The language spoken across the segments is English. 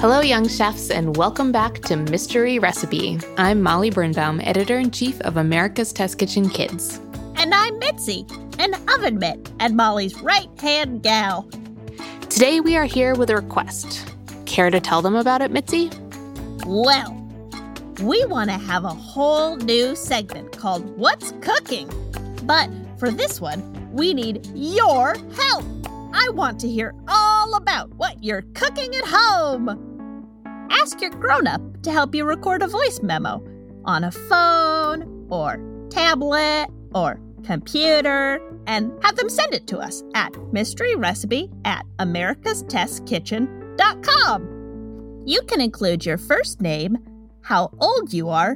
Hello, young chefs, and welcome back to Mystery Recipe. I'm Molly Birnbaum, editor in chief of America's Test Kitchen Kids. And I'm Mitzi, an oven mitt and Molly's right hand gal. Today we are here with a request. Care to tell them about it, Mitzi? Well, we want to have a whole new segment called What's Cooking? But for this one, we need your help. I want to hear all about what you're cooking at home ask your grown up to help you record a voice memo on a phone or tablet or computer and have them send it to us at mysteryrecipe at americastestkitchen.com. You can include your first name, how old you are,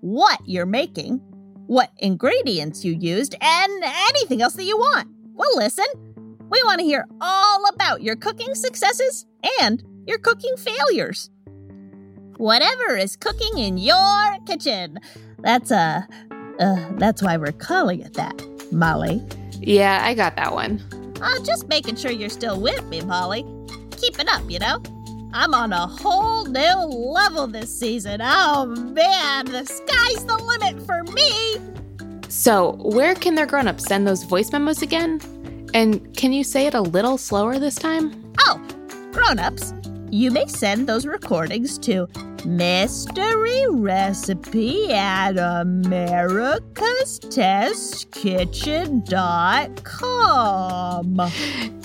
what you're making, what ingredients you used, and anything else that you want. We'll listen. We want to hear all about your cooking successes and your cooking failures whatever is cooking in your kitchen. That's uh, uh that's why we're calling it that, Molly. Yeah, I got that one. Uh, just making sure you're still with me, Molly. Keep it up, you know. I'm on a whole new level this season. Oh man, the sky's the limit for me. So, where can their grown-ups send those voice memos again? And can you say it a little slower this time? Oh, grown-ups, you may send those recordings to mystery recipe at americastestkitchen.com.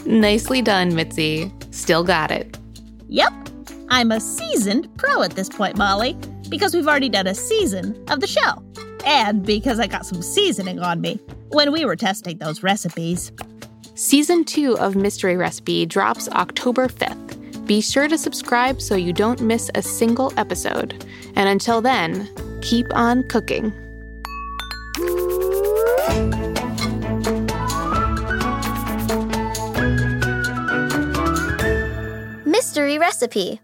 Nicely done, Mitzi. Still got it. Yep. I'm a seasoned pro at this point, Molly, because we've already done a season of the show. And because I got some seasoning on me when we were testing those recipes. Season 2 of Mystery Recipe drops October 5th. Be sure to subscribe so you don't miss a single episode. And until then, keep on cooking. Mystery Recipe